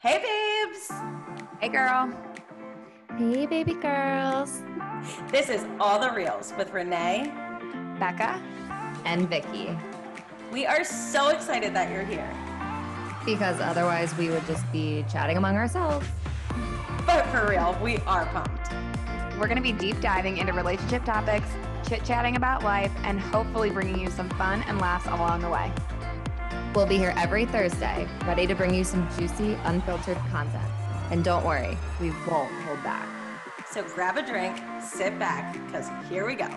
Hey, babes. Hey, girl. Hey, baby girls. This is All the Reels with Renee. Becca. And Vicky. We are so excited that you're here. Because otherwise, we would just be chatting among ourselves. But for real, we are pumped. We're going to be deep diving into relationship topics, chit chatting about life, and hopefully bringing you some fun and laughs along the way. We'll be here every Thursday, ready to bring you some juicy, unfiltered content. And don't worry, we won't hold back. So grab a drink, sit back, because here we go.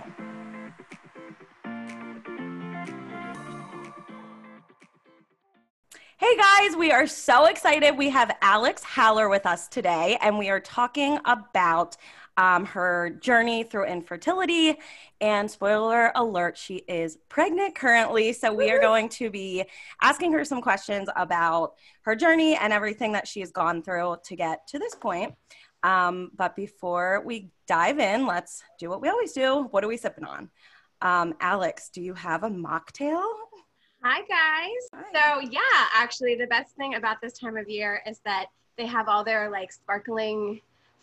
Hey guys, we are so excited. We have Alex Haller with us today, and we are talking about um, her journey through infertility. And spoiler alert, she is pregnant currently. So we are going to be asking her some questions about her journey and everything that she has gone through to get to this point. Um, but before we dive in, let's do what we always do. What are we sipping on? Um, Alex, do you have a mocktail? Hi, guys. Hi. So, yeah, actually, the best thing about this time of year is that they have all their like sparkling,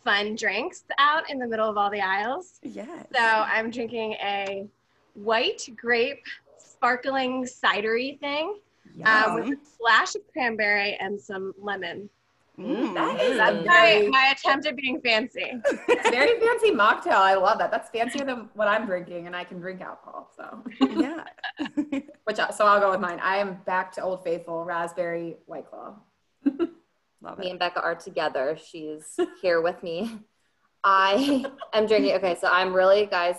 fun drinks out in the middle of all the aisles. Yes. So, I'm drinking a white grape sparkling cidery thing um, with a splash of cranberry and some lemon. Mm. That is That's a my, very, my attempt at being fancy. it's very fancy mocktail. I love that. That's fancier than what I'm drinking, and I can drink alcohol. So, yeah. which so I'll go with mine. I am back to Old Faithful raspberry white claw. Love me it. and Becca are together. She's here with me. I am drinking. Okay, so I'm really, guys,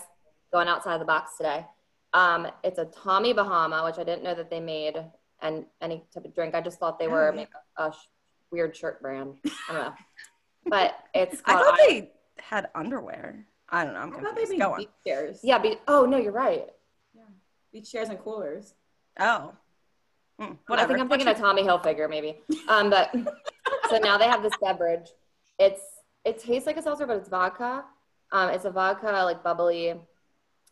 going outside the box today. Um, it's a Tommy Bahama, which I didn't know that they made and any type of drink. I just thought they Oh, were yeah. a, a sh- weird shirt brand. I don't know, but it's I thought I- they had underwear. I don't know. I'm I thought they confused. made Go on. beach chairs. yeah. Be, oh no, you're right. Yeah. Beach chairs and coolers. Oh. Hmm, I think I'm thinking a Tommy Hilfiger maybe. Um, but so now they have this beverage. It's it tastes like a seltzer, but it's vodka. Um, it's a vodka like bubbly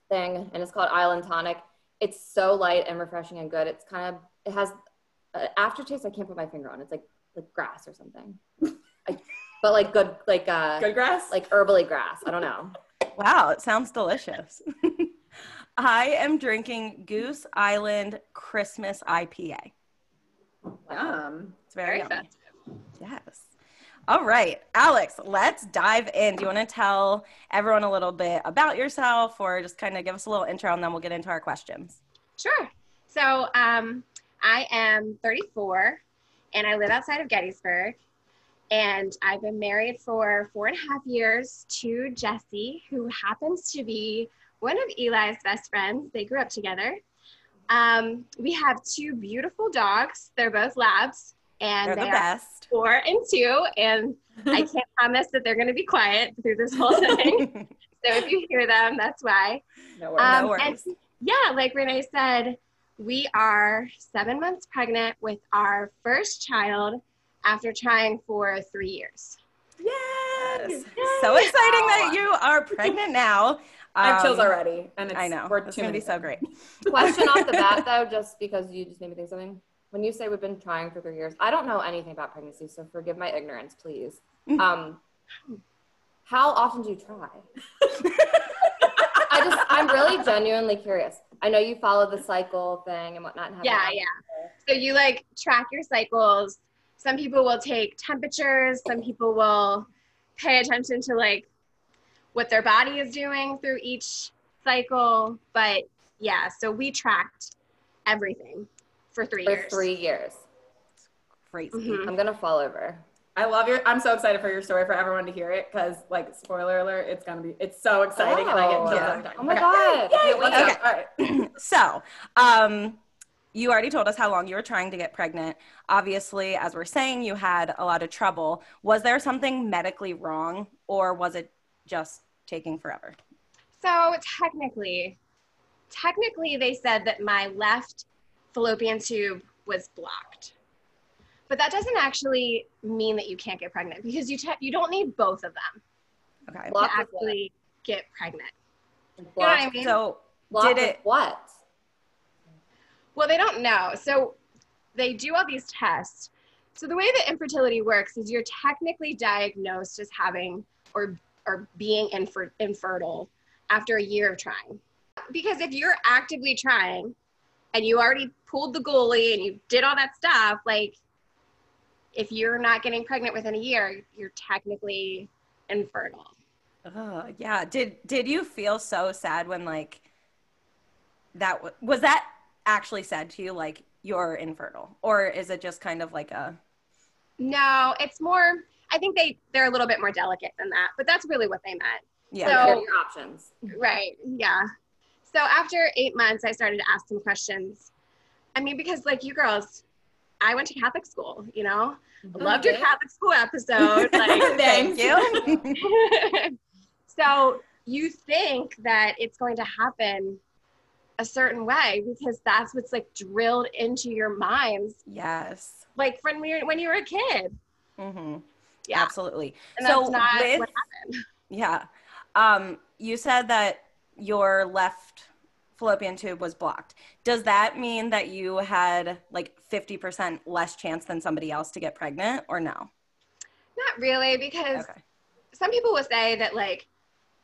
thing, and it's called Island Tonic. It's so light and refreshing and good. It's kind of it has an aftertaste I can't put my finger on. It's like like grass or something, I, but like good like uh Good grass. like herbally grass. I don't know. Wow, it sounds delicious. I am drinking Goose Island Christmas IPA. Yum. It's very, Very yummy. Yes. All right, Alex, let's dive in. Do you want to tell everyone a little bit about yourself or just kind of give us a little intro and then we'll get into our questions? Sure. So um, I am 34 and I live outside of Gettysburg. And I've been married for four and a half years to Jesse, who happens to be one of Eli's best friends. They grew up together. Um, we have two beautiful dogs. They're both labs, and They're they the are best. four and two. And I can't promise that they're going to be quiet through this whole thing. so if you hear them, that's why. No worries. Um, no worries. and yeah, like Renee said, we are seven months pregnant with our first child after trying for three years. Yes. So exciting that you are pregnant now. I have chills Um, already, and it's, I know. We're It's two going to be minutes so great. Question off the bat though, just because you just made me think something. When you say we've been trying for three years, I don't know anything about pregnancy, so forgive my ignorance, please. Mm. Um, how often do you try? I just, I'm really genuinely curious. I know you follow the cycle thing and whatnot. And Yeah, yeah. So you like track your cycles. Some people will take temperatures, some people will pay attention to like what their body is doing through each cycle. But yeah, so we tracked everything for three For years. three years. Crazy. Mhm. I'm gonna fall over. I love your. I'm so excited for your story for everyone to hear it because, like, spoiler alert, it's gonna be. It's so exciting, and I get Oh. Yeah. every. Oh my Okay. god! Yay, Can't wait. let's go. Okay. All right. so, um, you already told us how long you were trying to get pregnant. Obviously, as we're saying, you had a lot of trouble. Was there something medically wrong, or was it just taking forever? So technically, technically they said that my left fallopian tube was blocked. But that doesn't actually mean that you can't get pregnant because you te- you don't need both of them Okay. Blocked to with what? actually get pregnant. Blocked, You know what I mean? So, blocked did it? what? Well, they don't know. So they do all these tests So the way that infertility works is you're technically diagnosed as having or or being infer- infertile after a year of trying. Because if you're actively trying and you already pulled the goalie and you did all that stuff, like if you're not getting pregnant within a year, you're technically infertile. Oh, yeah. Did did you feel so sad when like that w- was that actually said to you like you're infertile or is it just kind of like a No, it's more I think they they're a little bit more delicate than that, but that's really what they meant. yeah. So- your options? Right. Yeah. So after eight months, I started to ask some questions. I mean, because like you girls, I went to Catholic school, you know, I loved your Catholic school episode. Like, Thank you. so you think that it's going to happen a certain way because that's what's like drilled into your minds, yes. like when we when you were a kid. hmm Yeah. Absolutely. And so that's not with yeah, um, you said that your left fallopian tube was blocked. Does that mean that you had like fifty percent less chance than somebody else to get pregnant, or no? Not really, because Okay. some people will say that like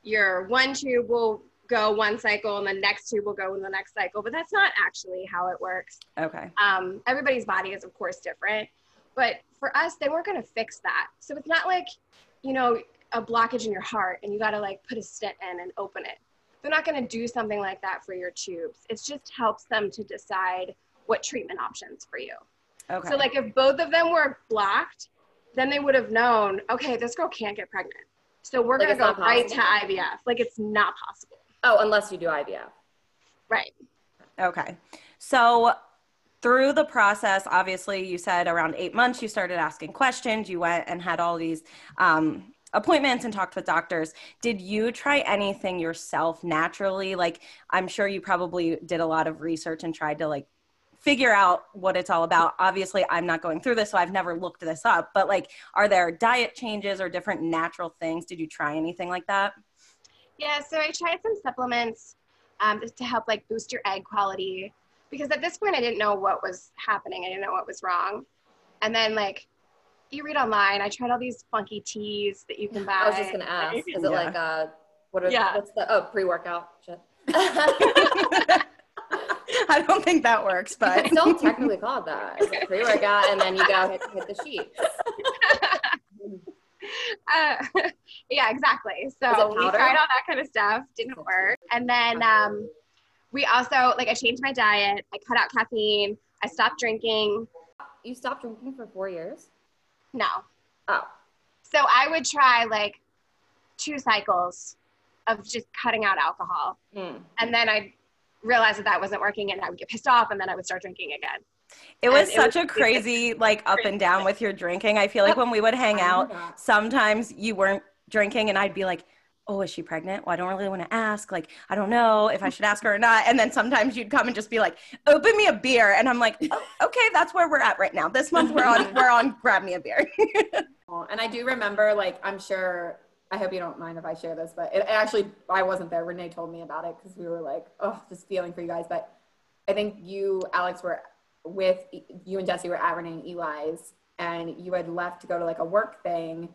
your one tube will go one cycle and the next tube will go in the next cycle, but that's not actually how it works. Okay. Um, everybody's body is of course different, but for us, they weren't going to fix that. So it's not like, you know, a blockage in your heart and you got to like put a stent in and open it. They're not going to do something like that for your tubes. It just helps them to decide what treatment options for you. Okay. So like if both of them were blocked, then they would have known, okay, this girl can't get pregnant. So we're Like gonna go right to? IVF. Like it's not possible. Oh, unless you do IVF. Right. Okay. So through the process, obviously, you said around eight months, you started asking questions. You went and had all these um, appointments and talked with doctors. Did you try anything yourself naturally? Like, I'm sure you probably did a lot of research and tried to like figure out what it's all about. Obviously, I'm not going through this, so I've never looked this up. But like, are there diet changes or different natural things? Did you try anything like that? Yeah, so I tried some supplements um, to help like boost your egg quality because at this point I didn't know what was happening. I didn't know what was wrong. And then like you read online, I tried all these funky teas that you can buy. I was just gonna ask. Is it Yeah. like uh what are Yeah. what's the oh pre-workout shit? I don't think that works, but it's still technically called that. It's a pre-workout and then you go hit, hit the sheets. uh, yeah, exactly. So it we tried all that kind of stuff, didn't work. And then um, we also like I changed my diet. I cut out caffeine. I stopped drinking. You stopped drinking for four years? No, Oh. so I would try like two cycles of just cutting out alcohol, Hmm. and then I realized that that wasn't working, and I would get pissed off, and then I would start drinking again. It was And it such was- a crazy like up and down with your drinking. I feel like when we would hang out, sometimes you weren't drinking and I'd be like, "Oh, is she pregnant? Well, I don't really want to ask. Like, I don't know if I should ask her or not." And then sometimes you'd come and just be like, "Open me a beer." And I'm like, oh, "Okay, that's where we're at right now. This month we're on we're on grab me a beer." And I do remember, like, I'm sure, I hope you don't mind if I share this, but it actually, I wasn't there. Renee told me about it because we were like, oh, just feeling for you guys. But I think you, Alex, were with, you and Jesse were at Renee and Eli's, and you had left to go to like a work thing,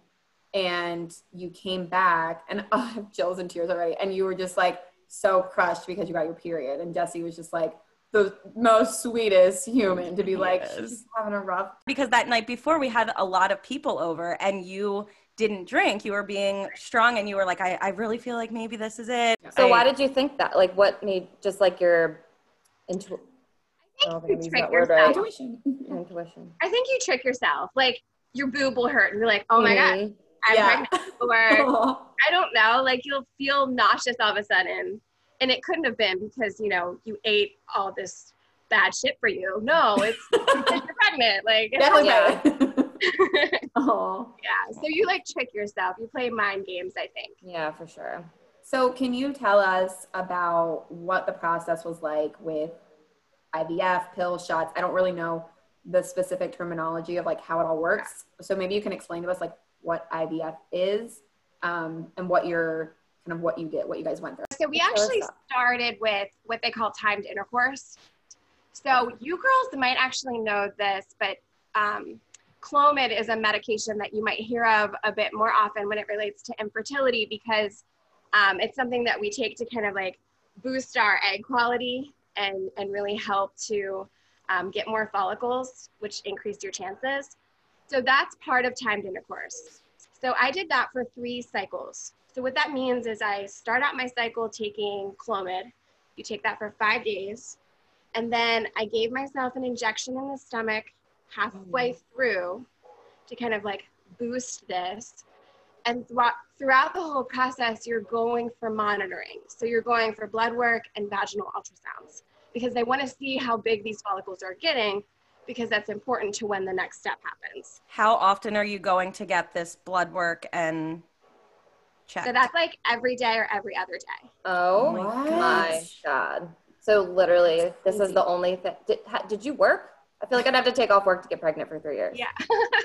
and you came back, and oh, I have chills and tears already. And you were just like so crushed because you got your period. And Jesse was just like, the most sweetest human to be like, Yes. she's having a rough because that night before we had a lot of people over and you didn't drink. You were being strong and you were like, "I, I really feel like maybe this is it." So I- why did you think that? Like what made just like your intu- I don't you think I'm using trick that word right. yourself. intuition. Your intuition. I think you trick yourself. Like your boob will hurt, and you're like, "Oh my god, Mhm. I'm Yeah. pregnant," or I don't know, like you'll feel nauseous all of a sudden. And it couldn't have been because, you know, you ate all this bad shit for you. No, it's because you're pregnant. Like, Definitely Yeah. yeah. oh. yeah. So you like trick yourself. You play mind games, I think. Yeah, for sure. So, can you tell us about what the process was like with IVF, pill shots? I don't really know the specific terminology of like how it all works. So, maybe you can explain to us like what IVF is um, and what your kind of what you did, what you guys went through. So we actually started with what they call timed intercourse. So you girls might actually know this, but um, Clomid is a medication that you might hear of a bit more often when it relates to infertility because um, it's something that we take to kind of like boost our egg quality and, and really help to um, get more follicles, which increase your chances. So that's part of timed intercourse. So I did that for three cycles. So what that means is I start out my cycle taking Clomid. You take that for five days. And then I gave myself an injection in the stomach halfway mm. through to kind of like boost this. And throughout, throughout the whole process, you're going for monitoring. So you're going for blood work and vaginal ultrasounds because they want to see how big these follicles are getting because that's important to when the next step happens. How often are you going to get this blood work and checked? So that's like every day or every other day. Oh What? my god. So literally, this is the only thing. Did, ha, did you work? I feel like I'd have to take off work to get pregnant for three years. Yeah.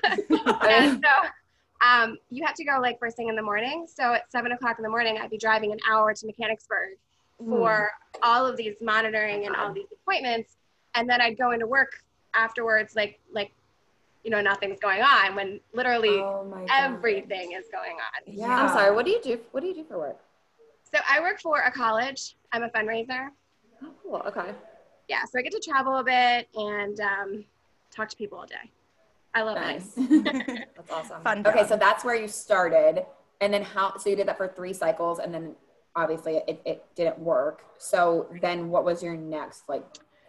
I and mean, so um, you have to go like first thing in the morning. So at seven o'clock in the morning, I'd be driving an hour to Mechanicsburg for all of these monitoring and all these appointments. And then I'd go into work afterwards, like, like, you know, nothing's going on when literally Oh my God. everything is going on. Yeah. I'm sorry. What do you do? What do you do for work? So I work for a college. I'm a fundraiser. Oh, cool. Okay. Yeah. So I get to travel a bit and um, talk to people all day. I love Nice. it. That's awesome. Fun Okay, so that's where you started. And then how, so you did that for three cycles and then obviously it, it didn't work. So then what was your next like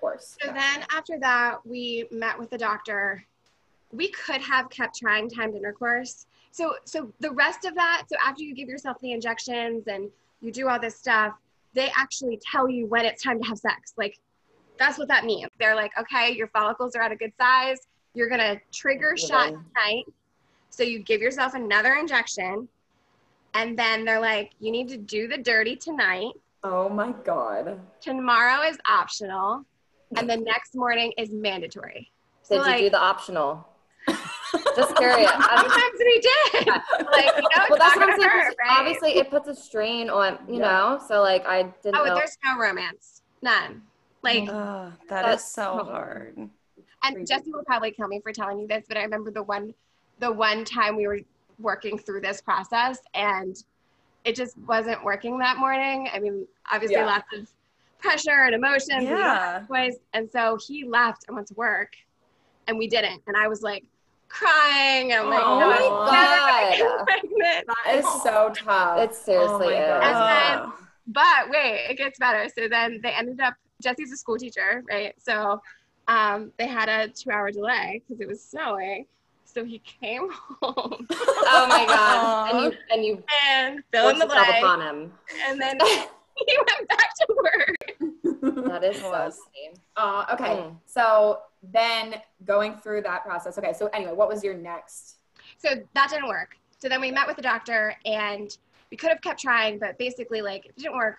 course? So then after that, we met with the doctor. We could have kept trying timed intercourse. So so the rest of that, so after you give yourself the injections and you do all this stuff, they actually tell you when it's time to have sex. Like that's what that means. They're like, okay, your follicles are at a good size. You're gonna trigger shot tonight. So you give yourself another injection. And then they're like, you need to do the dirty tonight. Oh my God. Tomorrow is optional. And the next morning is mandatory. Did So, you do the optional? Just curious. I'm- Sometimes we did. Like, you know, well, that's what I'm saying. hurt, right? Obviously, it puts a strain on you Yeah. know. So like, I didn't Oh, know. there's no romance. None. Like, Ugh, that is so so- hard. and Jesse will probably kill me for telling you this, but I remember the one, the one time we were working through this process and it just wasn't working that morning. I mean, obviously Yeah. lots of pressure and emotions and Yeah. voice. And so he left and went to work and we didn't. And I was like crying. And I'm like, Oh no, my I'm never gonna God. get. That is so tough. It seriously oh is. God. And Ugh. But wait, it gets better. So then they ended up, Jesse's a school teacher, right? So um, they had a two hour delay because it was snowing. So he came home oh my god! Aw. And you and you and fill in forced the yourself blank. upon him. And then he went back to work. That is so Was. funny. Uh, okay. Mm. So then going through that process. Okay. So anyway, what was your next? So that didn't work. So then we met with the doctor and we could have kept trying, but basically, like, it didn't work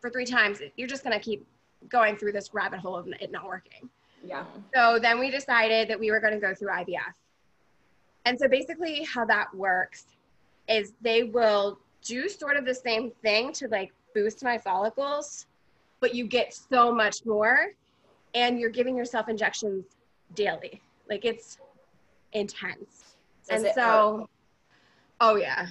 for three times, you're just going to keep going through this rabbit hole of it not working. Yeah. So then we decided that we were going to go through IVF. And so basically, how that works is they will do sort of the same thing to like boost my follicles, but you get so much more and you're giving yourself injections daily. Like it's intense. Does and it so, oh yeah.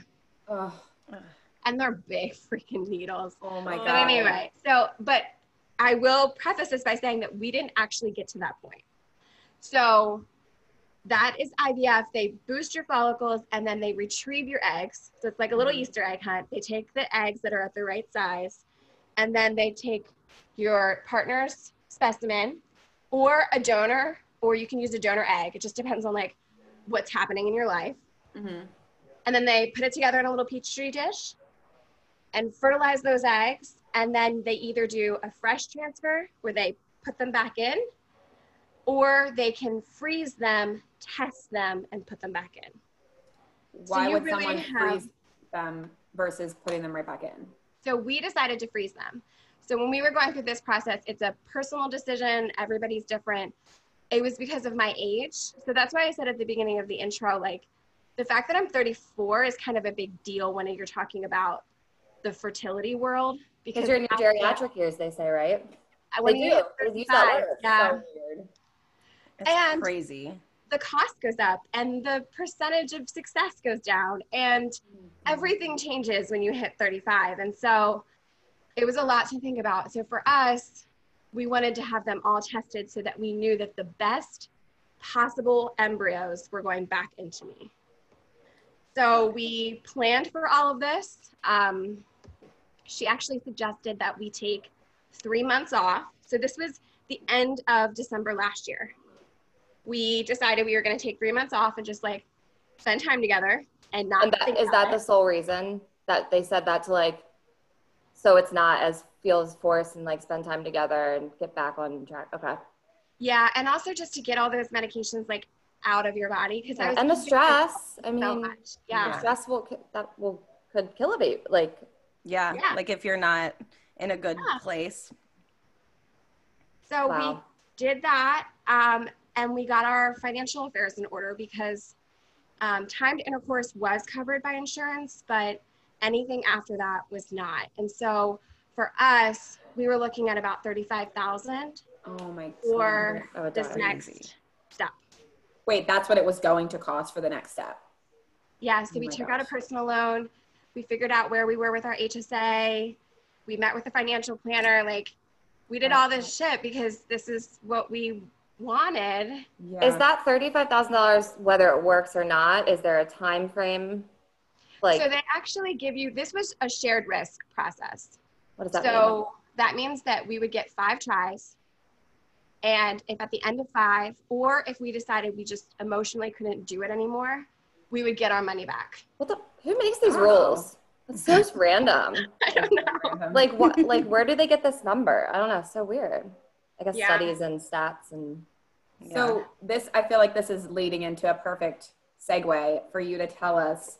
And they're big freaking needles. oh my God. But God. anyway, so, but I will preface this by saying that we didn't actually get to that point. So that is IVF. They boost your follicles and then they retrieve your eggs. So it's like a little Mhm. Easter egg hunt. They take the eggs that are at the right size and then they take your partner's specimen or a donor, or you can use a donor egg. It just depends on like what's happening in your life Mhm. and then they put it together in a little petri dish and fertilize those eggs and then they either do a fresh transfer where they put them back in or they can freeze them test them and put them back in Why you would really someone have- freeze them versus putting them right back in? so we decided to freeze them so when we were going through this process it's a personal decision everybody's different it was because of my age so that's why i said at the beginning of the intro like the fact that i'm 34 is kind of a big deal when you're talking about the fertility world Because you're in your geriatric years, they say, right? when they do. use that word. yeah So weird. It's And- crazy. The cost goes up and the percentage of success goes down and everything changes when you hit 35 and so it was a lot to think about. So for us we wanted to have them all tested so that we knew that the best possible embryos were going back into me. So we planned for all of this. Um, she actually suggested that we take three months off. So this was the end of december last year we decided we were going to take three months off and just like spend time together and not. And that, is that the sole reason that they said that to like, so it's not as feels forced and like spend time together and get back on track. Okay. Yeah, and also just to get all those medications like out of your body because yeah. and the stress. I mean, so much. Yeah, yeah. stress will that will could kill a baby. Like, yeah, yeah. like if you're not in a good yeah. place. So wow. we did that. Um, and we got our financial affairs in order because um, timed intercourse was covered by insurance, but anything after that was not. And so for us, we were looking at about 35,000 oh my for oh, this next step. Wait, that's what it was going to cost for the next step. Yeah, so oh we took gosh. out a personal loan. We figured out where we were with our HSA. We met with a financial planner. Like, we did all this shit because this is what we wanted. Yeah. Is that thirty-five thousand dollars whether it works or not? Is there a time frame? Like, so they actually give you. This was a shared risk process. What does that so mean? So that means that we would get five tries, and if at the end of five, or if we decided we just emotionally couldn't do it anymore, we would get our money back. What the? Who makes these oh. rules? It's so random. I don't know. Like what? Like where do they get this number? I don't know. It's So weird. I guess yeah. studies and stats and. Yeah. So this, I feel like this is leading into a perfect segue for you to tell us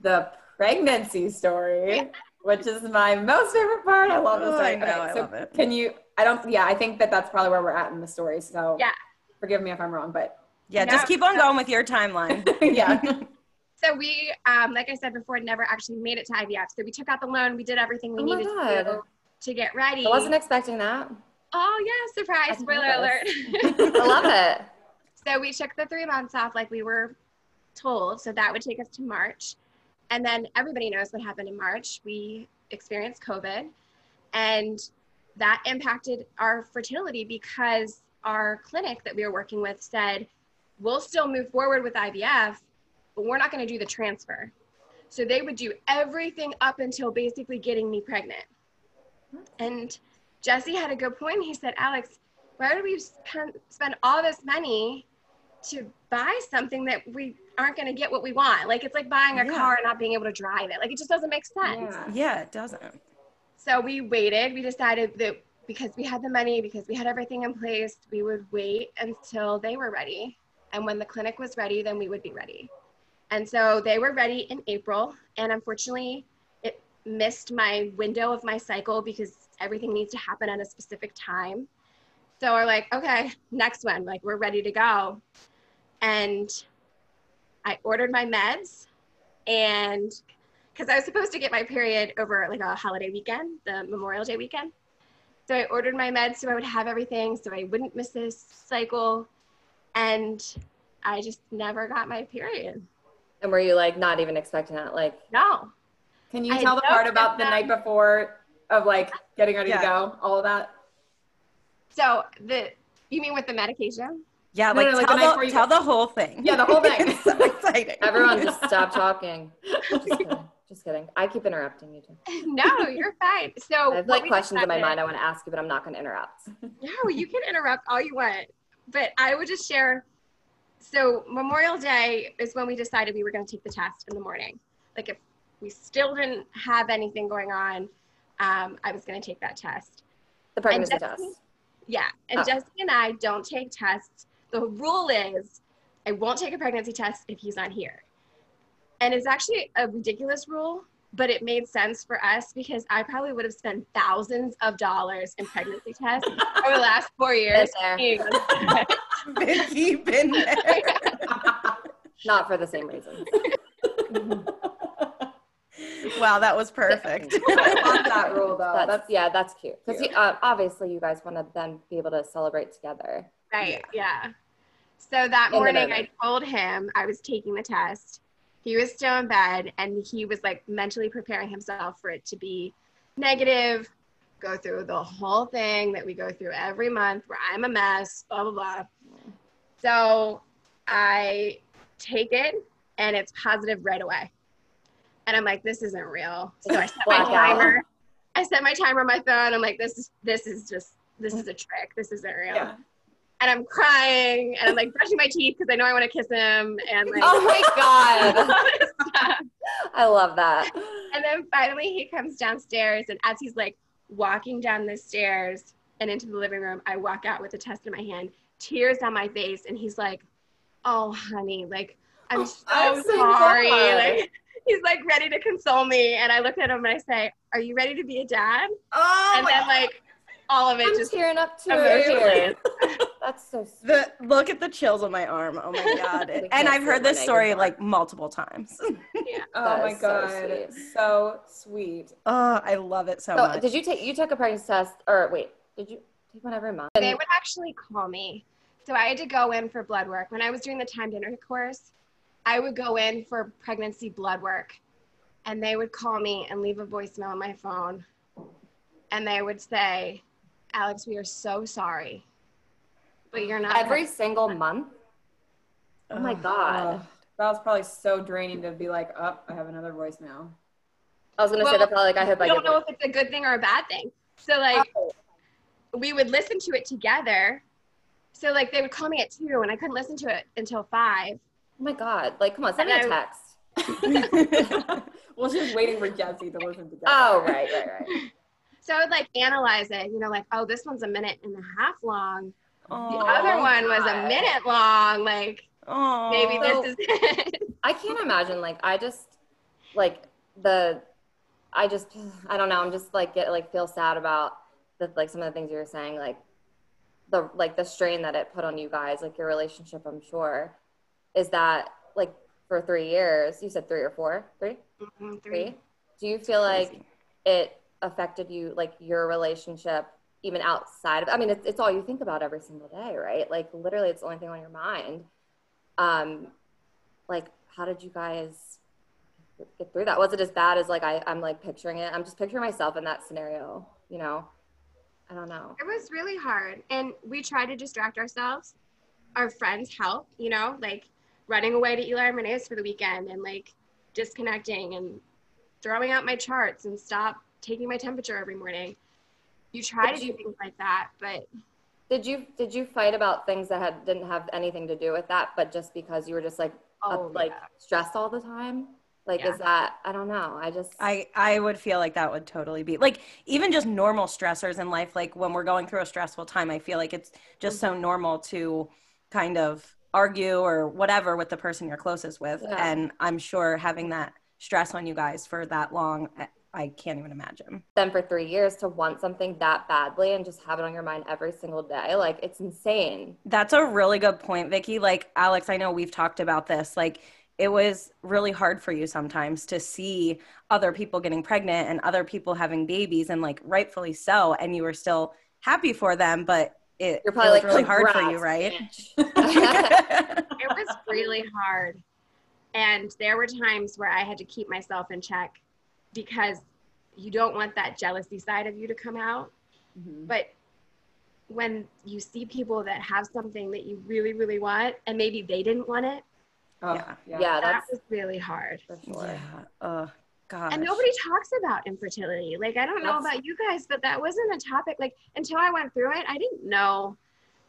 the pregnancy story, which is my most favorite part. I love this story. I know, okay, I so love it. Can you? I don't. Yeah, I think that that's probably where we're at in the story. So yeah, forgive me if I'm wrong, but yeah, no, just keep on going with your timeline. yeah. So we, um, like I said before, never actually made it to IVF. So we took out the loan. We did everything we oh needed to do to get ready. I wasn't expecting that. Oh yeah, surprise! Spoiler alert. I love it. So we took the three months off like we were told. So that would take us to March. And then everybody knows what happened in March. We experienced COVID and that impacted our fertility because our clinic that we were working with said, we'll still move forward with IVF, but we're not going to do the transfer. So they would do everything up until basically getting me pregnant. And Jesse had a good point. He said, Alex, why do we spend all this money to buy something that we aren't going to get what we want? Like it's like buying a yeah. car and not being able to drive it. Like it just doesn't make sense. Yeah. yeah, it doesn't. So we waited. We decided that because we had the money, because we had everything in place, we would wait until they were ready. And when the clinic was ready, then we would be ready. And so they were ready in April. And unfortunately, it missed my window of my cycle because everything needs to happen at a specific time. So we're like, okay, next one, like we're ready to go. And I ordered my meds and because I was supposed to get my period over like a holiday weekend, the Memorial Day weekend. So I ordered my meds so I would have everything so I wouldn't miss this cycle. And I just never got my period. And were you like not even expecting that? Like, no. Can you tell the part about the night before of like getting ready yeah. to go, all of that. So the you mean with the medication? Yeah, no, like, no, tell, like the, tell the whole thing. Yeah, the whole thing. it's so exciting. Everyone just stop talking. Just kidding. Just kidding. I keep interrupting you too. No, you're fine. So I have like questions in my mind I want to ask you, but I'm not going to interrupt. No, you can interrupt all you want. But I would just share. So Memorial Day is when we decided we were going to take the test in the morning. Like if we still didn't have anything going on, um, I was going to take that test. The pregnancy Jesse, test. Yeah. And oh. Jesse and I don't take tests. The rule is I won't take a pregnancy test if he's not here. And it's actually a ridiculous rule, but it made sense for us because I probably would have spent thousands of dollars in pregnancy tests over the last four years. Vicky, been there. Not for the same reason. wow, that was perfect. I love that rule though. That's, that's yeah, that's cute. Because uh, obviously you guys want to then be able to celebrate together. Right. Yeah. So that the morning. I told him I was taking the test. He was still in bed, and he was like mentally preparing himself for it to be negative, go through the whole thing that we go through every month where I'm a mess, blah, blah, blah. So I take it, and it's positive right away. And I'm like, this isn't real. So I set my timer. I set my timer on my phone. I'm like, this is this is just this is a trick. This isn't real Yeah. and I'm crying and I'm like brushing my teeth because I know I want to kiss him and like Oh my god. all this stuff. I love that. And then finally he comes downstairs and as he's like walking down the stairs and into the living room, I walk out with the test in my hand, tears on my face, and he's like, "Oh, honey, like I'm oh, so I'm so sorry." glad. Like he's like ready to console me, and I look at him and I say, "Are you ready to be a dad?" Oh, and my then like all of it I'm just tearing up too. Amazing. That's so sweet. The look at the chills on my arm. Oh my god! And I've heard this story naked like multiple times. yeah. Oh my is so god, sweet. so sweet. oh, I love it so, So much. did you take you took a pregnancy test or wait, did you take one every month? they would actually call me. So I had to go in for blood work. When I was doing the timed dinner course, I would go in for pregnancy blood work and they would call me and leave a voicemail on my phone. And they would say, Alex, we are so sorry. But you're not every single month? Oh my god. Oh, that was probably so draining to be like, oh, I have another voicemail. I was gonna say Well, that probably like I hope I I don't know if it's a good thing or a bad thing. So like Oh. we would listen to it together. So like they would call me at two and I couldn't listen to it until five. Oh my god. Like come on, send me a text. well, she was waiting for Jesse to listen to. Oh right, right, right. So I would like analyze it, you know, like, oh, this one's a minute and a half long. The other one was a minute long. Like Aw. maybe So- this is it. I can't imagine like I just like the I just I don't know, I'm just like get like feel sad about the like some of the things you were saying, like the like the strain that it put on you guys, like your relationship, I'm sure. Is that like for three years, you said three or four? Three? Mhm, Three? Do you feel like it affected you like your relationship even outside of i mean it's, it's all you think about every single day right like literally it's the only thing on your mind um like how did you guys get through that was it as bad as like I, i'm like picturing it i'm just picturing myself in that scenario you know i don't know It was really hard. And we tried to distract ourselves. Our friends help, you know, like running away to Eli and Renee's for the weekend and like disconnecting and throwing out my charts and stop taking my temperature every morning. You try to do things like that, but did you did you fight about things that had didn't have anything to do with that but just because you were just like up, Oh, like stressed all the time like Yeah. is that i don't know i just I, I would feel like that would totally be like even just normal stressors in life like when we're going through a stressful time i feel like it's just mm-hmm. so normal to kind of argue or whatever with the person you're closest with Yeah. and i'm sure having that stress on you guys for that long I, I can't even imagine Then for three years to want something that badly and just have it on your mind every single day. Like it's insane. That's a really good point, Vicky. Like Alex, I know we've talked about this. Like it was really hard for you sometimes to see other people getting pregnant and other people having babies and like rightfully so and you were still happy for them, but it, You're probably was like really hard for you, right? it was really hard. And there were times where I had to keep myself in check because you don't want that jealousy side of you to come out. Mhm. But when you see people that have something that you really, really want, and maybe they didn't want it, Oh, Yeah. yeah. yeah, that that's was really hard. for sure. Yeah. Oh gosh. And nobody talks about infertility. Like, I don't know That's- about you guys, but that wasn't a topic. Like, until I went through it, I didn't know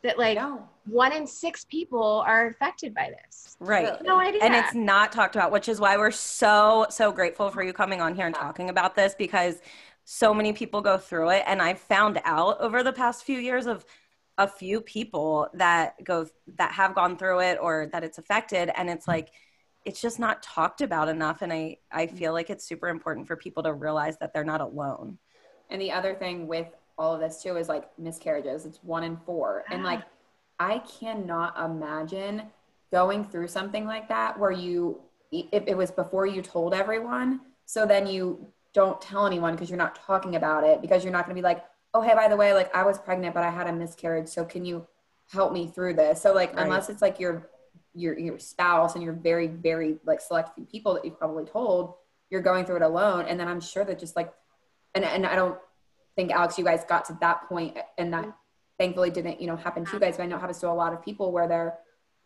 that, like, one in six people are affected by this. Right. No idea. and it's not talked about which is why we're so so grateful for you coming on here and talking about this because so many people go through it and i've found out over the past few years of a few people that go that have gone through it or that it's affected and it's like it's just not talked about enough and i i mm-hmm. feel like it's super important for people to realize that they're not alone And the other thing with all of this too is like miscarriages. It's one in four. And like, I cannot imagine going through something like that where you, if it was before you told everyone, so then you don't tell anyone because you're not talking about it because you're not going to be like, oh, hey, by the way, like I was pregnant, but I had a miscarriage. So can you help me through this. So like Right. unless it's like your your your spouse and your very very like select few people that you've probably told, you're going through it alone. And then I'm sure that just like and and I don't think Alex, you guys got to that point and that thankfully didn't, you know, happen to you guys, but I know it happens to a lot of people where they're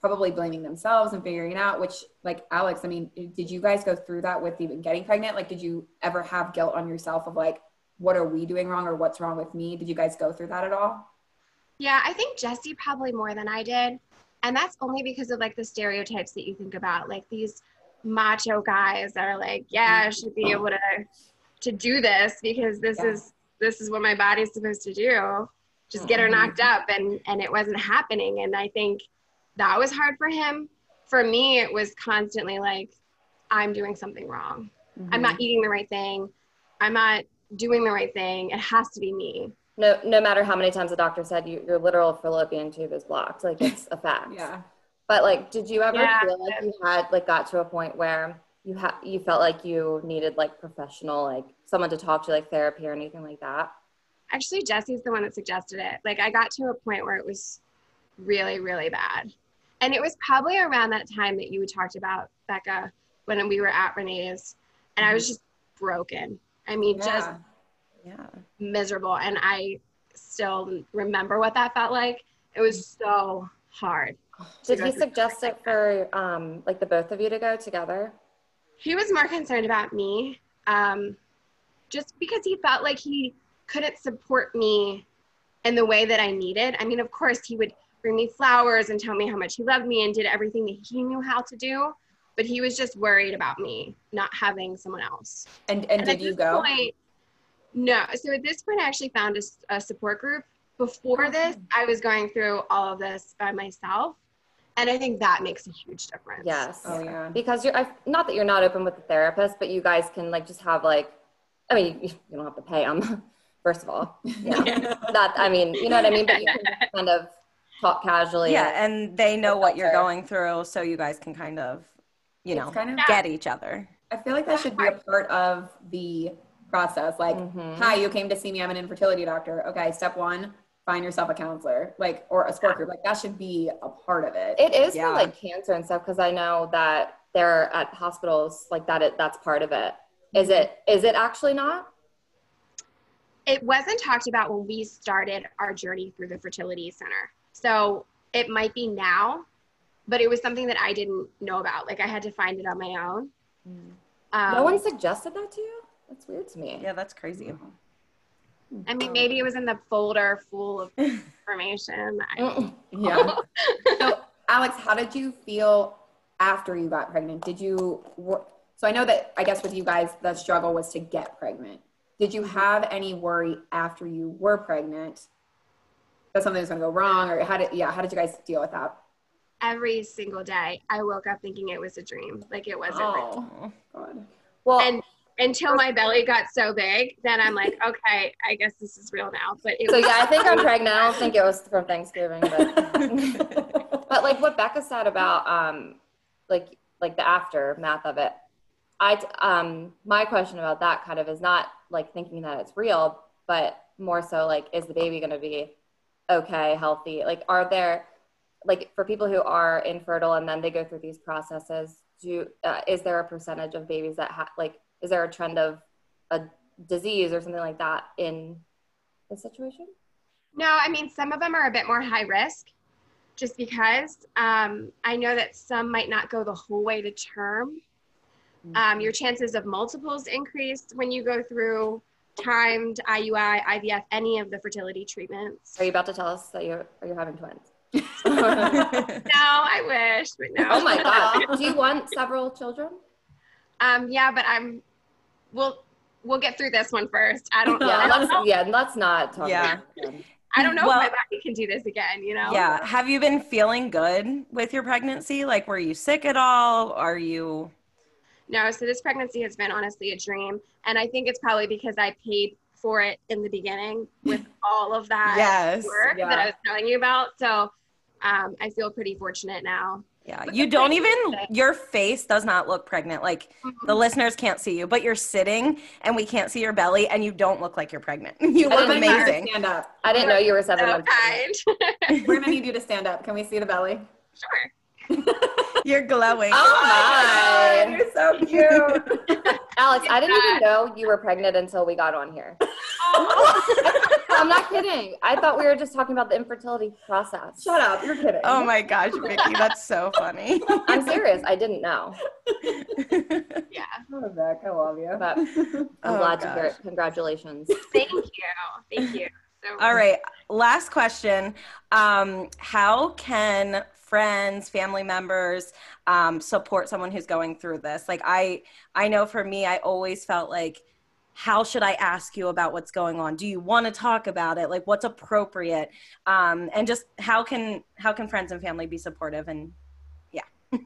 probably blaming themselves and figuring it out, which like Alex, I mean, did you guys go through that with even getting pregnant? Like, did you ever have guilt on yourself of like, what are we doing wrong or what's wrong with me? Did you guys go through that at all? Yeah, I think Jesse probably more than I did. And that's only because of like the stereotypes that you think about, like these macho guys that are like, yeah, I should be able to to do this because this Yeah. is this is what my body's supposed to do. Just get her Mhm. knocked up and and it wasn't happening. And I think that was hard for him. For me, it was constantly like, I'm doing something wrong. I'm not eating the right thing. I'm not doing the right thing. It has to be me. No, no matter how many times the doctor said you, your literal fallopian tube is blocked, like it's a fact. Yeah. But like, did you ever Yeah. feel like you had like got to a point where you had you felt like you needed like professional, like someone to talk to, like therapy or anything like that? Actually, Jesse's the one that suggested it. Like, I got to a point where it was really, really bad. And it was probably around that time that you talked about, Becca, when we were at Renee's. And I was mm-hmm. just broken. I mean, just Yeah. Miserable. And I still remember what that felt like. It was so hard. Did he suggest it for um like the both of you to go together? He was more concerned about me, um, just because he felt like he couldn't support me in the way that I needed. I mean, of course, he would bring me flowers and tell me how much he loved me and did everything that he knew how to do. But he was just worried about me not having someone else. And and, at did you go? Point, no. So at this point, I actually found a support group. Before this, I was going through all of this by myself. And I think that makes a huge difference. Yes. oh yeah. Because you're I, not that you're not open with the therapist, but you guys can like just have like, I mean, you, you don't have to pay them. First of all, yeah. That I mean, you know what I mean. But you can kind of talk casually. Yeah, and they know what you're filter. going through, so you guys can kind of, you know, kind of get each other. I feel like that should be a part of the process. Like, Mhm. hi, you came to see me. I'm an infertility doctor. Okay, step one, find yourself a counselor, like, or a support group. Like, that should be a part of it. It is Yeah. for like cancer and stuff because I know that they're at hospitals like that. It that's part of it. Is it? Is it actually not? it wasn't talked about when we started our journey through the fertility center. So it might be now, but it was something that I didn't know about. Like I had to find it on my own. Um, no one suggested that to you. That's weird to me. Yeah, that's crazy. I mean, maybe it was in the folder full of information. Yeah. so, Alex, how did you feel after you got pregnant? Did you, wor- so I know that, I guess with you guys, the struggle was to get pregnant. Did you have any worry after you were pregnant that something was going to go wrong or how did, yeah, how did you guys deal with that? every single day, I woke up thinking it was a dream. Like it wasn't oh, real. Oh, God. Well, And until my belly got so big, then I'm like, okay, I guess this is real now. But it so was yeah, I think I'm pregnant. I don't think it was from Thanksgiving, but but like what Becca said about um like like the aftermath of it. I um my question about that kind of is not like thinking that it's real, but more so like is the baby going to be okay, healthy? Like are there like for people who are infertile and then they go through these processes, do uh, is there a percentage of babies that ha- like is there a trend of a disease or something like that in this situation? No, I mean, some of them are a bit more high risk just because um, I know that some might not go the whole way to term. Um, your chances of multiples increase when you go through timed IUI, IVF, any of the fertility treatments. Are you about to tell us that you're are you having twins? No, I wish, but no. Oh my god. Do you want several children? Um, yeah, but I'm. We'll we'll get through this one first. I don't. Yeah, I don't let's know. yeah, let's not talk Yeah. about. I don't know Well- if my body can do this again. You know. Yeah. Have you been feeling good with your pregnancy? Like, were you sick at all? Are you? No, so this pregnancy has been honestly a dream. And I think it's probably because I paid for it in the beginning with all of that Yes, work yeah. that I was telling you about. So um, I feel pretty fortunate now. Yeah, you don't even, your face does not look pregnant. Like the mm-hmm. listeners can't see you, but you're sitting and we can't see your belly and you don't look like you're pregnant. You I look didn't We're gonna need you to amazing. Stand up. I didn't know you were seven So months. kind. We're gonna need you to stand up. Can we see the belly? sure. You're glowing. Oh my. God, you're so cute. Alex, I didn't even know you were pregnant until we got on here. I'm not kidding. I thought we were just talking about the infertility process. Shut up. You're kidding. Oh my gosh, Vicky, that's so funny. I'm serious. I didn't know, Yeah. Oh, Beck, I love you. but I'm Oh, glad to hear it. Congratulations. Thank you. Thank you. So, All right, last question. Um, how can friends, family members um, support someone who's going through this? Like I, I know for me, I always felt like, how should I ask you about what's going on? Do you want to talk about it? Like what's appropriate? Um, and just how can how can friends and family be supportive? And yeah,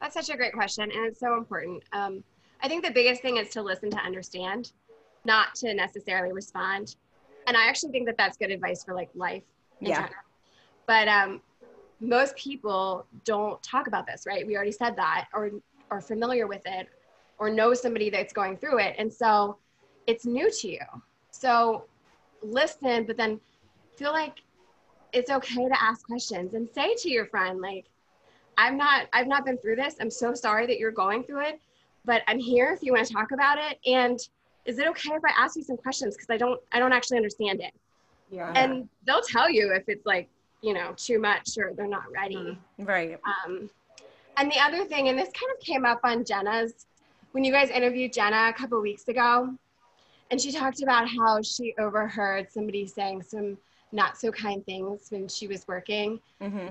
That's such a great question, and it's so important. Um, I think the biggest thing is to listen to understand, not to necessarily respond. And I actually think that that's good advice for like life in Yeah. general. But um, most people don't talk about this, right? We already said that, or are familiar with it, or know somebody that's going through it, and so it's new to you. So listen, but then feel like it's okay to ask questions and say to your friend like i'm not i've not been through this i'm so sorry that you're going through it but i'm here if you want to talk about it and is it okay if i ask you some questions because i don't i don't actually understand it Yeah. and they'll tell you if it's like you know too much or they're not ready. Mhm. right, um, and the other thing and this kind of came up on jenna's when you guys interviewed jenna a couple weeks ago and she talked about how she overheard somebody saying some not so kind things when she was working. Hmm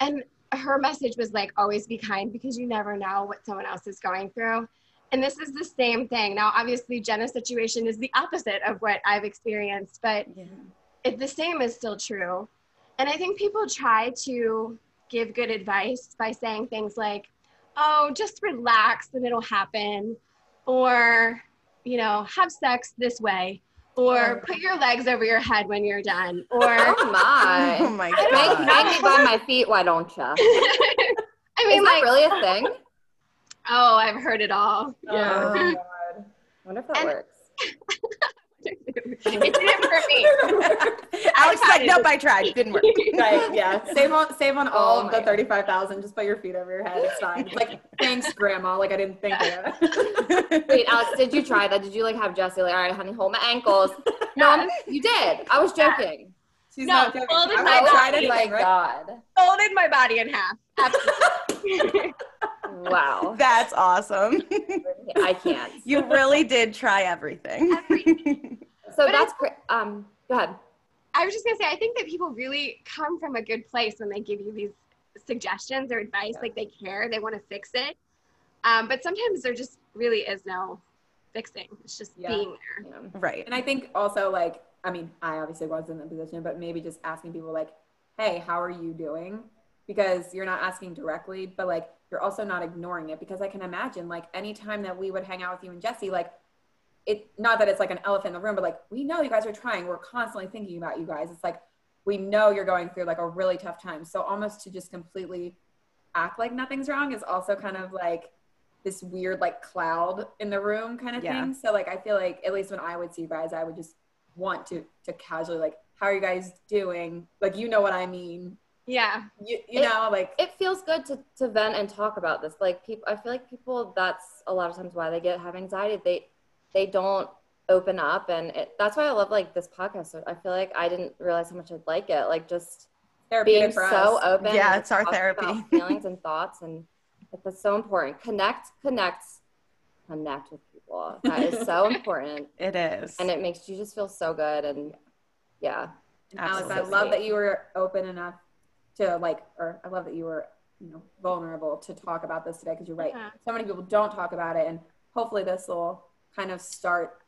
and her message was like always be kind because you never know what someone else is going through. And this is the same thing. Now obviously jenna's situation is the opposite of what i've experienced but yeah. it, the same is still true and i think people try to give good advice by saying things like oh just relax and it'll happen or you know have sex this way or put your legs over your head when you're done or Oh my. oh my. my Make, god, make me by my feet, why don't you? i mean Is like that really a thing? oh i've heard it all oh yeah Oh, God. I wonder if that And- works. it didn't work for me Alex tried like, it. nope, I tried, didn't work. Right, yeah. Save on save on all Oh of the thirty-five thousand. Just put your feet over your head. It's fine. It's like, thanks, Grandma. Like I didn't think of it. Wait, Alex, did you try that? Did you like have Jesse like, all right, honey, hold my ankles? No, you did. I was joking. She's No, not joking. folded I've my not tried body. Oh my right? god. folded my body in half absolutely Wow. That's awesome. I can't. you really did try everything. So But that's cra- um. Go ahead. I was just gonna say, I think that people really come from a good place when they give you these suggestions or advice. Like they care, they want to fix it. Um, but sometimes there just really is no fixing. It's just Yeah. being there. You know. right. And I think also like, I mean, I obviously was in the position, but maybe just asking people like, hey, how are you doing? Because you're not asking directly, but like you're also not ignoring it. Because I can imagine like anytime that we would hang out with you and Jesse, like it not that it's like an elephant in the room, but like we know you guys are trying. We're constantly thinking about you guys. It's like we know you're going through like a really tough time. So almost to just completely act like nothing's wrong is also kind of like this weird like cloud in the room kind of Yeah. thing. So like I feel like at least when I would see you guys, I would just want to to casually like, how are you guys doing? Like you know what I mean. Yeah. You, you It- know, like It feels good to, to vent and talk about this. Like people, I feel like people. That's a lot of times why they get have anxiety. They they don't open up, and it, that's why I love like this podcast. So I feel like I didn't realize how much I'd like it. Like just therapeutic being for so us. open. Yeah, it's our therapy. feelings and thoughts, and it's so important. Connect, connect, connect with people. That is so important, It is. and it makes you just feel so good. And yeah, And Alex, I love that you were open enough to like, or I love that you were, you know, vulnerable to talk about this today because you're right. Yeah. So many people don't talk about it, and hopefully this will kind of start,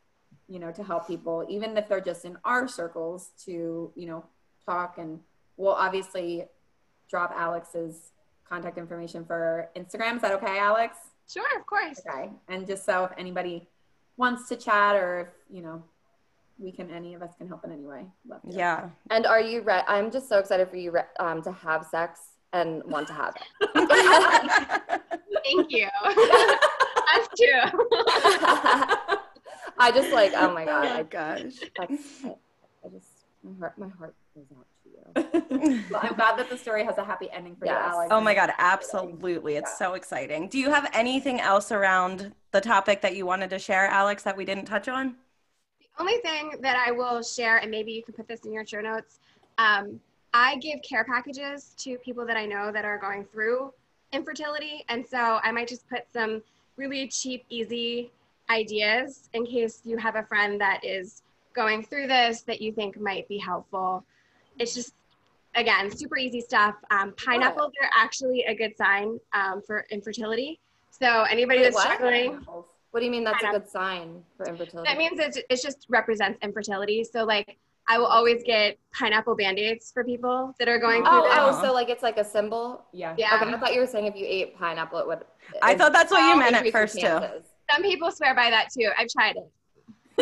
you know, to help people, even if they're just in our circles, to you know, talk. And we'll obviously drop Alex's contact information for Instagram. Is that okay, Alex? Sure, of course. Okay. And just so if anybody wants to chat or if, you know, we can, any of us can help in any way. Love to. yeah. And are you re- I'm just so excited for you re- um, to have sex and want to have it. Thank you. Us too. I just like, oh my god oh god, my I, gosh. that's, I, I just my heart, my heart goes out to you. Well, I'm glad that the story has a happy ending for Yes. you, Alex. Oh my God, absolutely. It's so exciting. Do you have anything else around the topic that you wanted to share, Alex, that we didn't touch on? The only thing that I will share, and maybe you can put this in your show notes, um, I give care packages to people that I know that are going through infertility. And so I might just put some really cheap, easy ideas in case you have a friend that is going through this that you think might be helpful. It's just, again, super easy stuff. Um, pineapples are actually a good sign um, for infertility. So anybody Wait, that's what? struggling, What do you mean that's a good sign for infertility? that means it, it just represents infertility. So like I will always get pineapple band-aids for people that are going through oh, oh this. oh, so like it's like a symbol. Yeah. Yeah. Okay, I thought you were saying if you ate pineapple, it would. I thought that's what you oh, meant at increase your first, too. Some people swear by that too. I've tried it.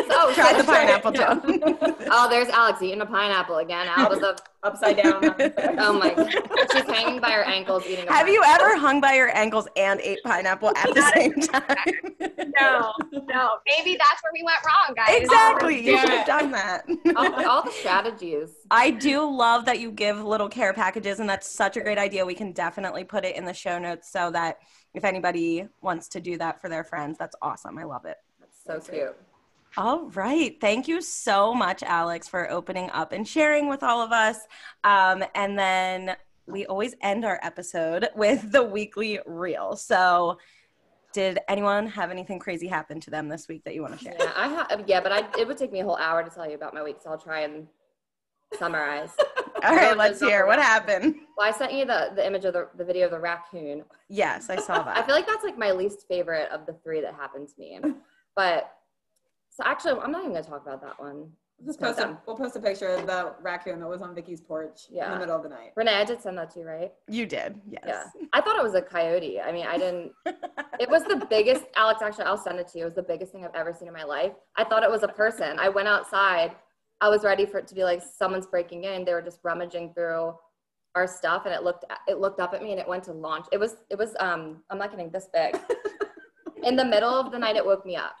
Oh, Tried the pineapple too. Oh, there's Alex eating a pineapple again out of the. Upside down. Oh my! She's hanging by her ankles eating. A Have you ever hung by your ankles and ate pineapple at the same time? No, no. Maybe that's where we went wrong, guys. exactly. Oh, you should have done that. all, all the strategies? I do love that you give little care packages, and that's such a great idea. We can definitely put it in the show notes so that if anybody wants to do that for their friends, that's awesome. I love it. That's so cute. All right. Thank you so much, Alex, for opening up and sharing with all of us. Um, and then we always end our episode with the weekly reel. So, did anyone have anything crazy happen to them this week that you want to share? Yeah, I have. Yeah, but I it would take me a whole hour to tell you about my week, so I'll try and summarize. All right, let's hear. What happened? Well, I sent you the the image of the the video of the raccoon. Yes, I saw that. I feel like that's like my least favorite of the three that happened to me. But so actually, I'm not even gonna talk about that one. Just post a, we'll post a picture of the raccoon that was on Vicky's porch yeah. in the middle of the night. Renee, I did send that to you, right? You did. Yes. Yeah. I thought it was a coyote. I mean, I didn't. It was the biggest. Alex, actually, I'll send it to you. It was the biggest thing I've ever seen in my life. I thought it was a person. I went outside. I was ready for it to be like someone's breaking in. They were just rummaging through our stuff, and it looked. It looked up at me, and it went to launch. It was. It was. Um. I'm not kidding. This big. In the middle of the night, it woke me up.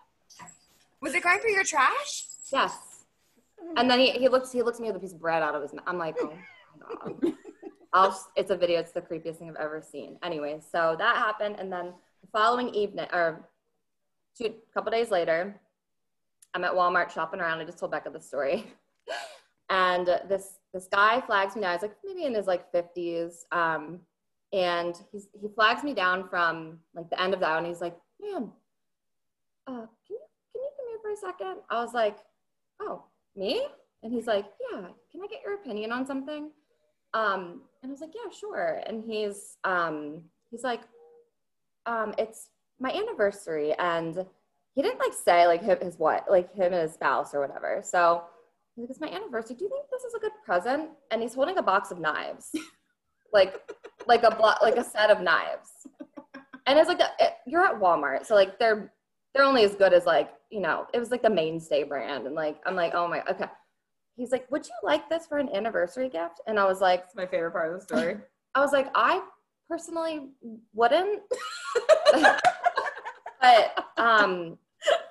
Was it going for your trash? Yes. And then he, he looks he looks at me with a piece of bread out of his mouth. I'm like, oh my god. I'll it's a video. It's the creepiest thing I've ever seen. Anyway, so that happened, and then the following evening, or two, a couple days later, I'm at Walmart shopping around. I just told Becca the story, and this this guy flags me down. He's like maybe in his like 50s, um, and he's he flags me down from like the end of that, and he's like, "Man, uh, can you can you come here for a second? I was like, "Oh, me?" And he's like, "Yeah, can I get your opinion on something?" Um, and I was like, "Yeah, sure." And he's um, he's like, um, "It's my anniversary," and he didn't like say like him, his what, like him and his spouse or whatever. So he's like, "It's my anniversary. Do you think this is a good present?" And he's holding a box of knives, like like a blo- like a set of knives. And it's like it, you're at Walmart, so like they're they're only as good as like you know it was like the mainstay brand, and like I'm like oh my okay. He's like, would you like this for an anniversary gift? And I was like, It's my favorite part of the story. I was like, I personally wouldn't. but um,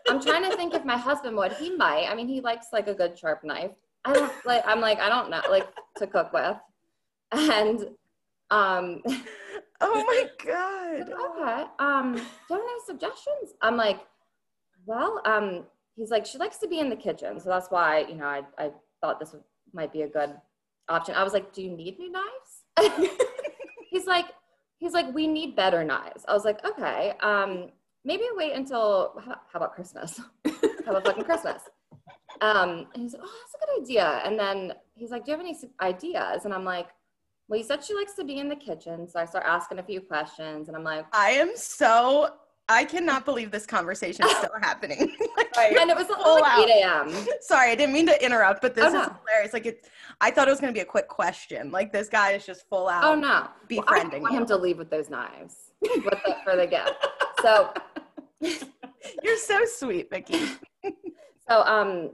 I'm trying to think if my husband would. He might. I mean, he likes like a good sharp knife. I don't like. I'm like, I don't know, like to cook with. And um, Oh my god. okay. Um, do you have any suggestions? I'm like, well, um, he's like, she likes to be in the kitchen, so that's why you know I I thought this might be a good option. I was like, do you need new knives? he's like, he's like, we need better knives. I was like, okay. Um, maybe wait until how, how about Christmas? how about fucking Christmas? Um, and he's like, oh, that's a good idea. And then he's like, do you have any ideas? And I'm like, well, you said she likes to be in the kitchen, so I start asking a few questions, and I'm like, I am so I cannot believe this conversation is still happening. Like, and it was Full out. 8 a.m. Sorry, I didn't mean to interrupt, but this Oh, is no. hilarious. Like it I thought it was gonna be a quick question. Like this guy is just full out. Oh no, Well, I Befriending want him to leave with those knives with the, for the gift. So, You're so sweet, Vicky. so um,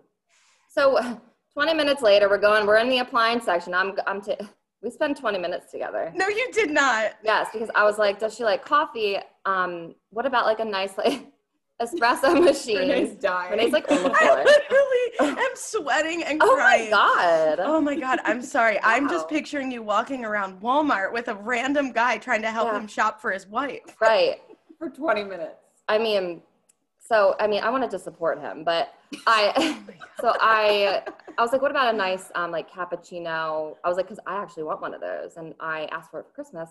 so 20 minutes later, we're going. We're in the appliance section. I'm I'm t- We spent 20 minutes together. No, you did not. Yes, because I was like, does she like coffee? Um, what about like a nice like espresso machine? Renee's dying. Renee's like on the I literally am sweating and crying. oh my god. Oh my god, I'm sorry. I'm just picturing you walking around Walmart with a random guy trying to help Yeah. him shop for his wife. Right. for 20 minutes. I mean, so I mean, I wanted to support him, but I, so I, I was like, what about a nice um, like cappuccino? I was like, because I actually want one of those, and I asked for it for Christmas,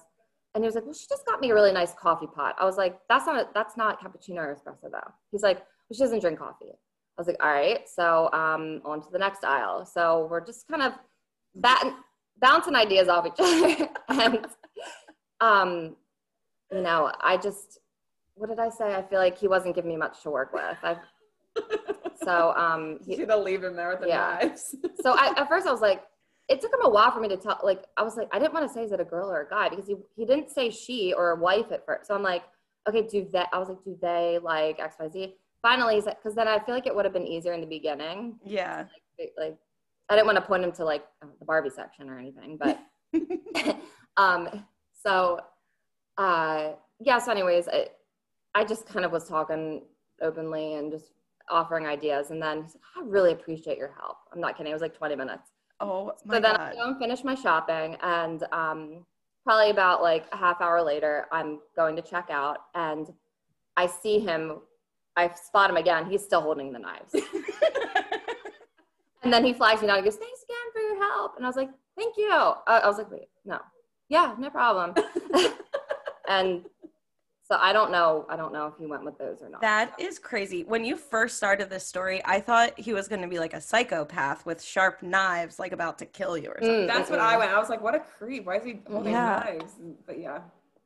and he was like, well, she just got me a really nice coffee pot. I was like, that's not that's not cappuccino or espresso though. He's like, well, she doesn't drink coffee. I was like, all right, so um, on to the next aisle. So we're just kind of that bouncing ideas off each other, and um, you know, I just what did I say? I feel like he wasn't giving me much to work with. I, so um, You he, should have leave him there with the Yeah. knives. so I, at first I was like, it took him a while for me to tell. Like I was like, I didn't want to say is it a girl or a guy because he he didn't say she or a wife at first. So I'm like, okay, do that. I was like, do they like X Y Z? Finally, because then I feel like it would have been easier in the beginning. Yeah. Like, like I didn't want to point him to like the Barbie section or anything, but um, so uh, yeah. So anyways, I, I just kind of was talking openly and just offering ideas, and then he's like, I really appreciate your help. I'm not kidding. It was like 20 minutes. Oh my So then god. I go and finish my shopping, and um, probably about like a half hour later, I'm going to check out, and I see him. I spot him again. He's still holding the knives, and then he flags me down. He goes, "Thanks again for your help," and I was like, "Thank you." Uh, I was like, "Wait, no, yeah, no problem." and so I don't know. I don't know if he went with those or not. That is crazy. When you first started this story, I thought he was going to be like a psychopath with sharp knives, like about to kill you or something. Mm, That's what mm-mm. I went. I was like, what a creep. Why is he holding Yeah. knives? But yeah.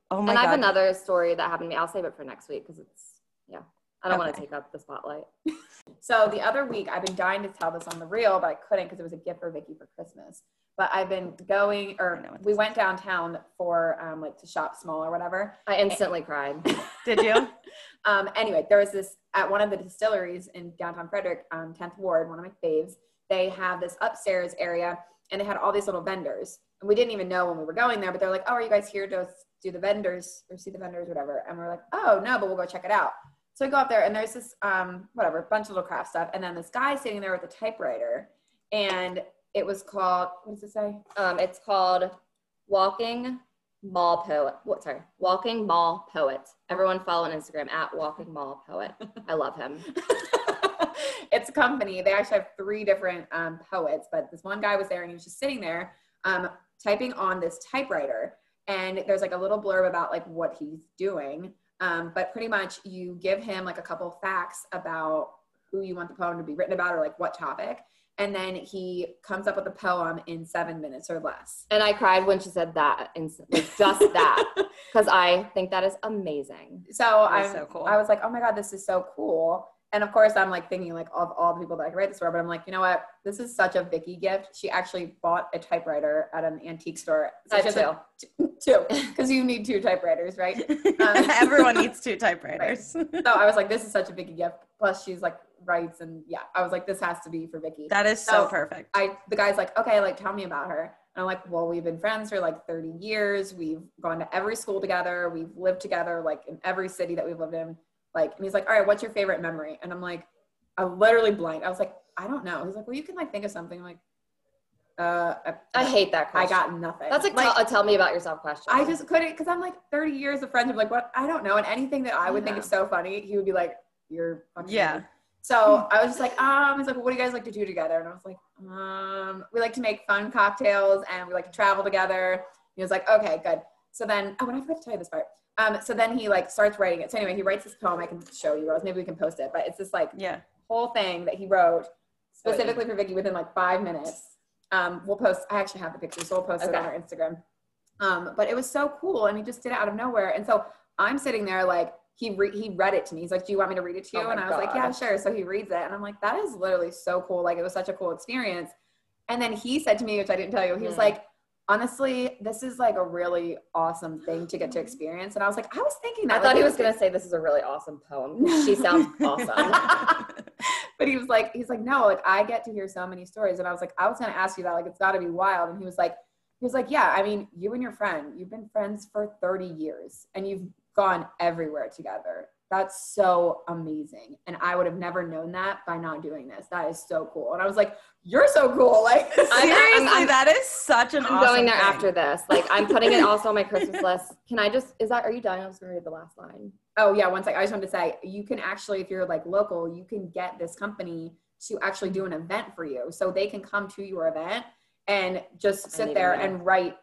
Oh my god. and I have another story that happened to me. I'll save it for next week because it's yeah. I don't want to take up the spotlight. So the other week, I've been dying to tell this on the reel, but I couldn't because it was a gift for Vicky for Christmas. But I've been going, or we went downtown for um, like to shop small or whatever. I instantly cried. Did you? Um, anyway, there was this at one of the distilleries in downtown Frederick, um, 10th Ward, one of my faves. They have this upstairs area and they had all these little vendors. And we didn't even know when we were going there, but they're like, oh, are you guys here to do the vendors or see the vendors, whatever? And we're like, oh, no, but we'll go check it out. So we go up there and there's this, um, whatever, bunch of little craft stuff. And then this guy sitting there with a typewriter. And it was called, what does it say? Um, it's called Walking Mall Poet. What? Sorry, Walking Mall Poet. Everyone follow on Instagram at Walking Mall Poet. I love him. it's a company. They actually have three different um, poets, but this one guy was there and he was just sitting there um, typing on this typewriter. And there's like a little blurb about like what he's doing. Um, but pretty much you give him like a couple facts about who you want the poem to be written about or like what topic. And then he comes up with a poem in seven minutes or less. And I cried when she said that, and like just that, because I think that is amazing. So That is I'm, so cool. I was like, oh my God, this is so cool. And of course, I'm like thinking like of all the people that I could write this for, but I'm like, you know what? This is such a Vicky gift. She actually bought a typewriter at an antique store. She has a- two, because you need two typewriters, right? Um, Everyone needs two typewriters. So I was like, this is such a Vicky gift. Plus, she's like writes and yeah, I was like, this has to be for Vicky. That is so So, perfect. I the guy's like, okay, like tell me about her. And I'm like, well, we've been friends for like 30 years. We've gone to every school together. We've lived together like in every city that we've lived in. Like, and he's like, all right, what's your favorite memory? And I'm like, I'm literally blanked. I was like, I don't know. He's like, well, you can like think of something. I'm like, uh, I, I hate that question. I got nothing. That's like, tell, a tell me about yourself question. I just couldn't because I'm like 30 years of friendship. Like, what? I don't know. And anything that I would think is so funny, he would be like, "You're fucking." Yeah. weird." So I was just like, um, he's like, what do you guys like to do together? And I was like, um, we like to make fun cocktails and we like to travel together. He was like, okay, good. So then, oh, and I forgot to tell you this part. Um, so then he like starts writing it. So anyway, he writes this poem. I can show you, Rose. Maybe we can post it. But it's this like Yeah. whole thing that he wrote specifically for Vicky within like five minutes. Um, we'll post. I actually have the pictures, so we'll post it on our Instagram. Um, but it was so cool, and he just did it out of nowhere. And so I'm sitting there like he re- he read it to me. He's like, "Do you want me to read it to you?" Oh and I was like, "Yeah, sure." So he reads it, and I'm like, "That is literally so cool! Like it was such a cool experience." And then he said to me, which I didn't tell you, he was Hmm. like, "Honestly, this is like a really awesome thing to get to mm-hmm. experience." And I was like, "I was thinking that." I thought he was gonna say this is a really awesome poem. She sounds awesome. but he was like, he's like, no, like I get to hear so many stories. And I was like, I was gonna ask you that, like it's gotta be wild. And he was like, He was like, Yeah, I mean, you and your friend, you've been friends for 30 years and you've gone everywhere together. That's so amazing. And I would have never known that by not doing this. That is so cool. And I was like, You're so cool. Like, I'm- Seriously, I'm- that is such an I'm awesome going there thing. after this. Like I'm putting it also on my Christmas list. Can I just? Is that? Are you done? I was gonna read the last line. oh, yeah, one sec. I just wanted to say, you can actually, if you're like local, you can get this company to actually do an event for you. So they can come to your event and just sit need there him there. and write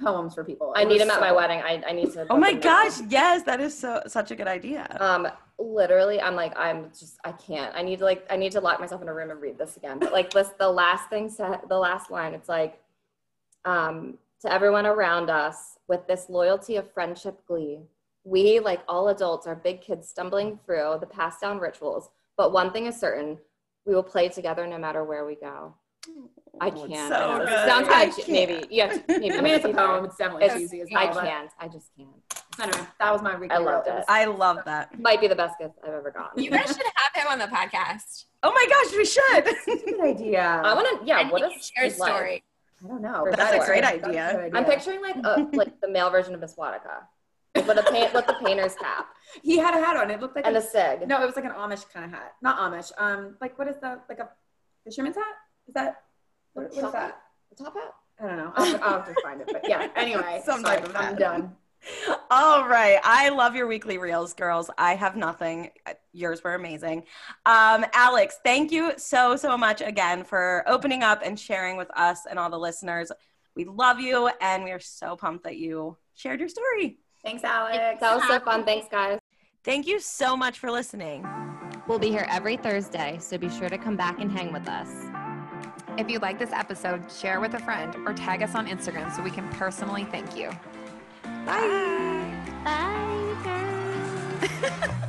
poems for people. I need them him at my wedding. I, I need to. Oh my him now. gosh, yes, that is so such a good idea. Um, literally, I'm like, I'm just, I can't. I need to like, I need to lock myself in a room and read this again. But like, this, the last thing said, the last line, it's like, um, to everyone around us, with this loyalty of friendship glee, we, like all adults, are big kids stumbling through the passed down rituals. But one thing is certain, we will play together no matter where we go. I Oh, can't. so I know. It good. sounds I kind of maybe. Yeah, maybe. I mean, it's a either. poem. It's definitely It's- cheesy as I hell. but can't. I just can't. Anyway, that was my weekly I loved it. was- I love that. Might be the best gift I've ever gotten. You guys should have him on the podcast. Oh my gosh, we should. That's a Good idea. I want to. Yeah. and what he is can share a his story. I don't know. For but That's a great good. That's idea. a good I'm picturing like a, like the male version of Miss Watica, like with a paint with the painter's cap He had a hat on. It looked like and a, a sig. no. It was like an Amish kind of hat. Not Amish. Um, like what is that? Like a fisherman's hat? Is that what, what is that? hat. Top hat. I don't know. I'll, I'll have to find it. But yeah. Anyway, Some sorry, type of I'm hat. done. All right. I love your weekly reels, girls. I have nothing. Yours were amazing. Um, Alex, thank you so, so much again for opening up and sharing with us and all the listeners. We love you and we are so pumped that you shared your story. Thanks, Alex. That was so fun. Thanks, guys. Thank you so much for listening. We'll be here every Thursday, so be sure to come back and hang with us. If you like this episode, share with a friend or tag us on Instagram so we can personally thank you. Bye. Bye. Bye.